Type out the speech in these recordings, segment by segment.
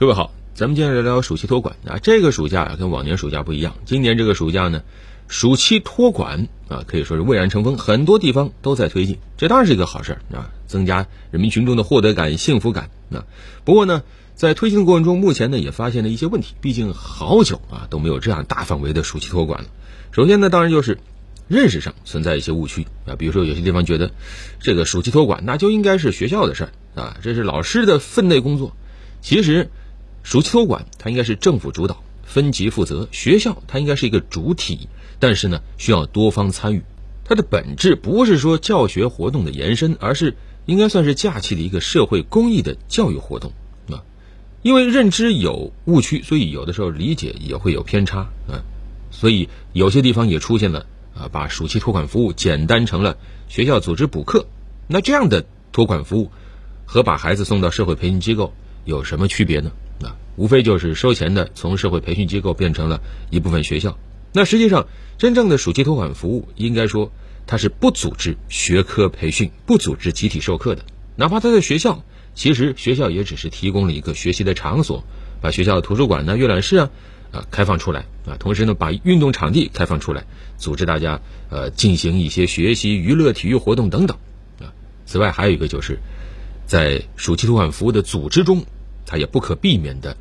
各位好，咱们接着聊聊暑期托管啊。这个暑假啊，跟往年暑假不一样，今年这个暑假呢，暑期托管啊，可以说是蔚然成风，很多地方都在推进，这当然是一个好事啊，增加人民群众的获得感、幸福感啊。不过呢，在推进的过程中，目前呢也发现了一些问题，毕竟好久啊都没有这样大范围的暑期托管了。首先呢，当然就是认识上存在一些误区啊，比如说有些地方觉得这个暑期托管那就应该是学校的事儿啊，这是老师的分内工作。其实，暑期托管它应该是政府主导、分级负责，学校它应该是一个主体，但是呢需要多方参与。它的本质不是说教学活动的延伸，而是应该算是假期的一个社会公益的教育活动啊。因为认知有误区，所以有的时候理解也会有偏差啊。所以有些地方也出现了啊，把暑期托管服务简单成了学校组织补课。那这样的托管服务和把孩子送到社会培训机构有什么区别呢？无非就是收钱的从社会培训机构变成了一部分学校。那实际上，真正的暑期托管服务应该说它是不组织学科培训、不组织集体授课的。哪怕他在学校，其实学校也只是提供了一个学习的场所，把学校的图书馆呢、阅览室啊。啊，开放出来啊！同时呢，把运动场地开放出来，组织大家呃进行一些学习、娱乐、体育活动等等啊。此外，还有一个就是，在暑期托管服务的组织中，它也不可避免的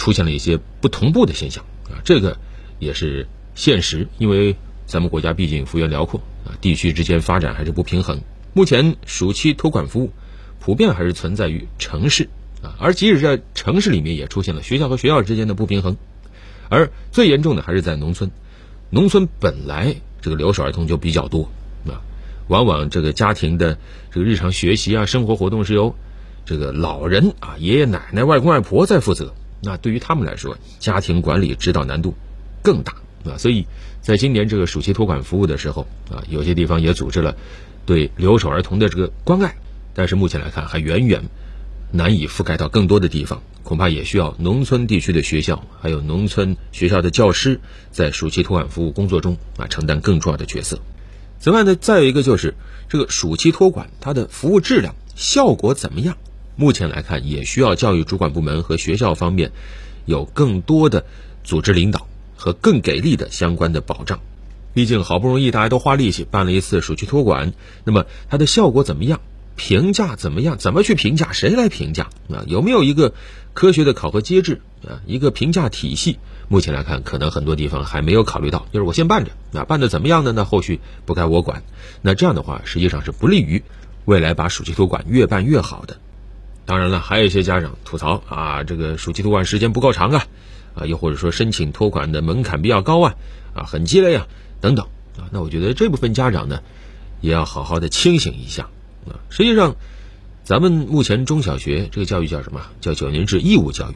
出现了一些不同步的现象啊。这个也是现实，因为咱们国家毕竟幅员辽阔啊，地区之间发展还是不平衡。目前暑期托管服务普遍还是存在于城市啊，而即使在城市里面，也出现了学校和学校之间的不平衡。而最严重的还是在农村，农村本来这个留守儿童就比较多啊，往往这个家庭的这个日常学习啊、生活活动是由这个老人啊、爷爷奶奶、外公外婆在负责，那对于他们来说，家庭管理指导难度更大啊。所以，在今年这个暑期托管服务的时候啊，有些地方也组织了对留守儿童的这个关爱，但是目前来看还远远。难以覆盖到更多的地方，恐怕也需要农村地区的学校，还有农村学校的教师，在暑期托管服务工作中啊承担更重要的角色。此外呢，再有一个就是这个暑期托管它的服务质量效果怎么样？目前来看，也需要教育主管部门和学校方面有更多的组织领导和更给力的相关的保障。毕竟好不容易大家都花力气办了一次暑期托管，那么它的效果怎么样？评价怎么样？怎么去评价？谁来评价啊？有没有一个科学的考核机制啊？一个评价体系？目前来看，可能很多地方还没有考虑到。就是我先办着，啊，办的怎么样的呢？后续不该我管。那这样的话，实际上是不利于未来把暑期托管越办越好的。当然了，还有一些家长吐槽啊，这个暑期托管时间不够长啊，啊，又或者说申请托管的门槛比较高啊，啊，很鸡肋啊，等等啊。那我觉得这部分家长呢，也要好好的清醒一下。啊，实际上，咱们目前中小学这个教育叫什么？叫九年制义务教育。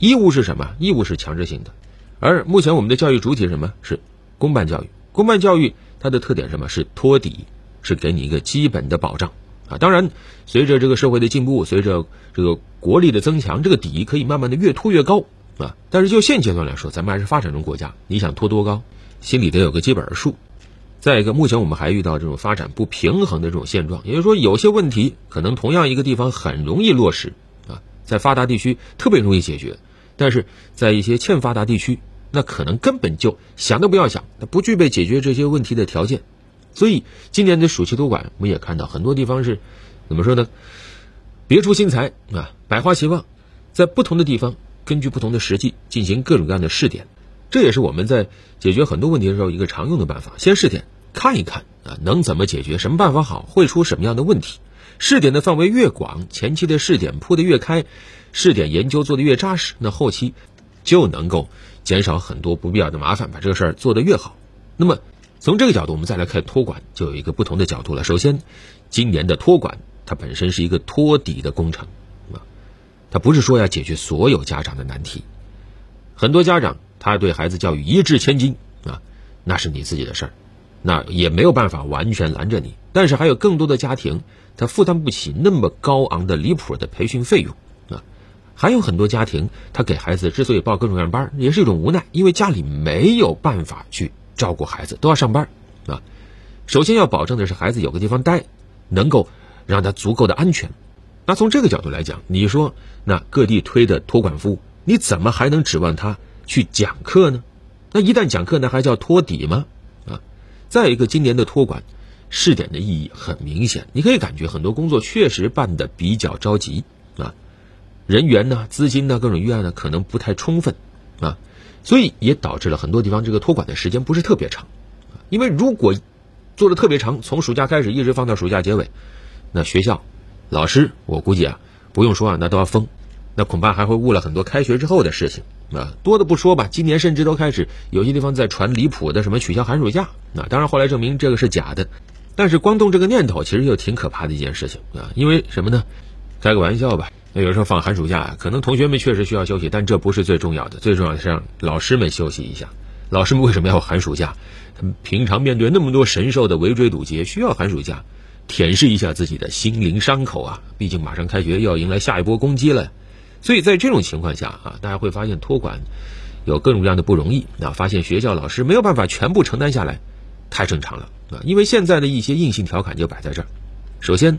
义务是什么？义务是强制性的。而目前我们的教育主体是什么？是公办教育。公办教育它的特点什么？是托底，是给你一个基本的保障啊。当然，随着这个社会的进步，随着这个国力的增强，这个底可以慢慢的越拖越高啊。但是就现阶段来说，咱们还是发展中国家，你想拖多高，心里得有个基本数。再一个，目前我们还遇到这种发展不平衡的这种现状，也就是说，有些问题可能同样一个地方很容易落实啊，在发达地区特别容易解决，但是在一些欠发达地区，那可能根本就想都不要想，它不具备解决这些问题的条件。所以今年的暑期托管，我们也看到很多地方是怎么说呢？别出心裁啊，百花齐放，在不同的地方根据不同的实际进行各种各样的试点。这也是我们在解决很多问题的时候一个常用的办法，先试点看一看啊，能怎么解决，什么办法好，会出什么样的问题。试点的范围越广，前期的试点铺的越开，试点研究做的越扎实，那后期就能够减少很多不必要的麻烦，把这个事儿做得越好。那么从这个角度，我们再来看托管，就有一个不同的角度了。首先，今年的托管它本身是一个托底的工程啊，它不是说要解决所有家长的难题，很多家长。他对孩子教育一掷千金啊，那是你自己的事儿，那也没有办法完全拦着你。但是还有更多的家庭，他负担不起那么高昂的离谱的培训费用啊。还有很多家庭，他给孩子之所以报各种各样班，也是一种无奈，因为家里没有办法去照顾孩子，都要上班啊。首先要保证的是孩子有个地方待，能够让他足够的安全。那从这个角度来讲，你说那各地推的托管服务，你怎么还能指望他去讲课呢？那一旦讲课，那还叫托底吗？啊，再一个，今年的托管试点的意义很明显，你可以感觉很多工作确实办的比较着急啊，人员呢、资金呢、各种预案呢，可能不太充分啊，所以也导致了很多地方这个托管的时间不是特别长，因为如果做的特别长，从暑假开始一直放到暑假结尾，那学校、老师，我估计啊，不用说啊，那都要疯，那恐怕还会误了很多开学之后的事情。啊，多的不说吧，今年甚至都开始有些地方在传离谱的什么取消寒暑假啊，当然后来证明这个是假的，但是光动这个念头其实就挺可怕的一件事情啊，因为什么呢？开个玩笑吧，那有时候放寒暑假，可能同学们确实需要休息，但这不是最重要的，最重要的是让老师们休息一下。老师们为什么要寒暑假？他们平常面对那么多神兽的围追堵截，需要寒暑假舔舐一下自己的心灵伤口啊！毕竟马上开学，又要迎来下一波攻击了。所以在这种情况下啊，大家会发现托管有各种各样的不容易啊，发现学校老师没有办法全部承担下来，太正常了啊。因为现在的一些硬性条款就摆在这儿：首先，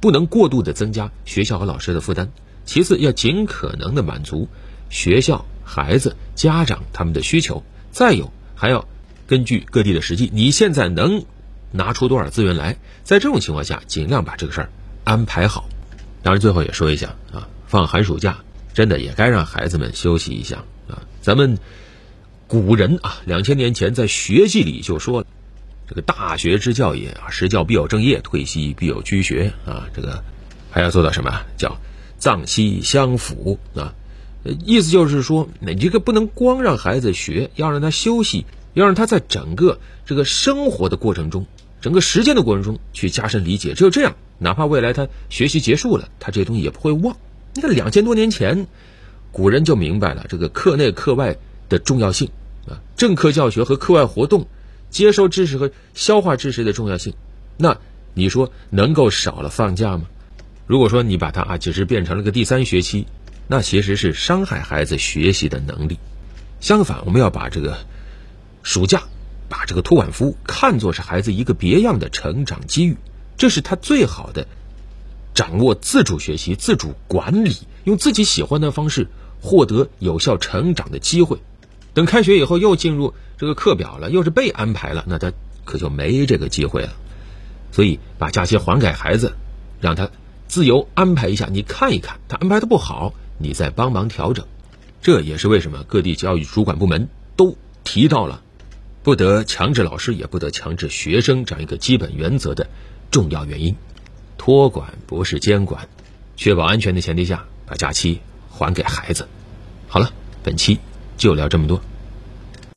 不能过度的增加学校和老师的负担；其次，要尽可能的满足学校、孩子、家长他们的需求；再有，还要根据各地的实际，你现在能拿出多少资源来，在这种情况下，尽量把这个事儿安排好。当然，最后也说一下啊。放寒暑假，真的也该让孩子们休息一下啊！咱们古人啊，两千年前在学记里就说了：“这个大学之教也啊，时教必有正业，退息必有居学啊。”这个还要做到什么？叫藏息相辅啊！意思就是说，你这个不能光让孩子学，要让他休息，要让他在整个这个生活的过程中，整个实践的过程中去加深理解。只有这样，哪怕未来他学习结束了，他这东西也不会忘。你看，两千多年前，古人就明白了这个课内课外的重要性啊，正课教学和课外活动，接收知识和消化知识的重要性。那你说能够少了放假吗？如果说你把它啊，只是变成了个第三学期，那其实是伤害孩子学习的能力。相反，我们要把这个暑假，把这个托管服务看作是孩子一个别样的成长机遇，这是他最好的。掌握自主学习、自主管理，用自己喜欢的方式获得有效成长的机会。等开学以后又进入这个课表了，又是被安排了，那他可就没这个机会了。所以把假期还给孩子，让他自由安排一下。你看一看，他安排的不好，你再帮忙调整。这也是为什么各地教育主管部门都提到了不得强制老师，也不得强制学生这样一个基本原则的重要原因。托管不是监管，确保安全的前提下，把假期还给孩子。好了，本期就聊这么多。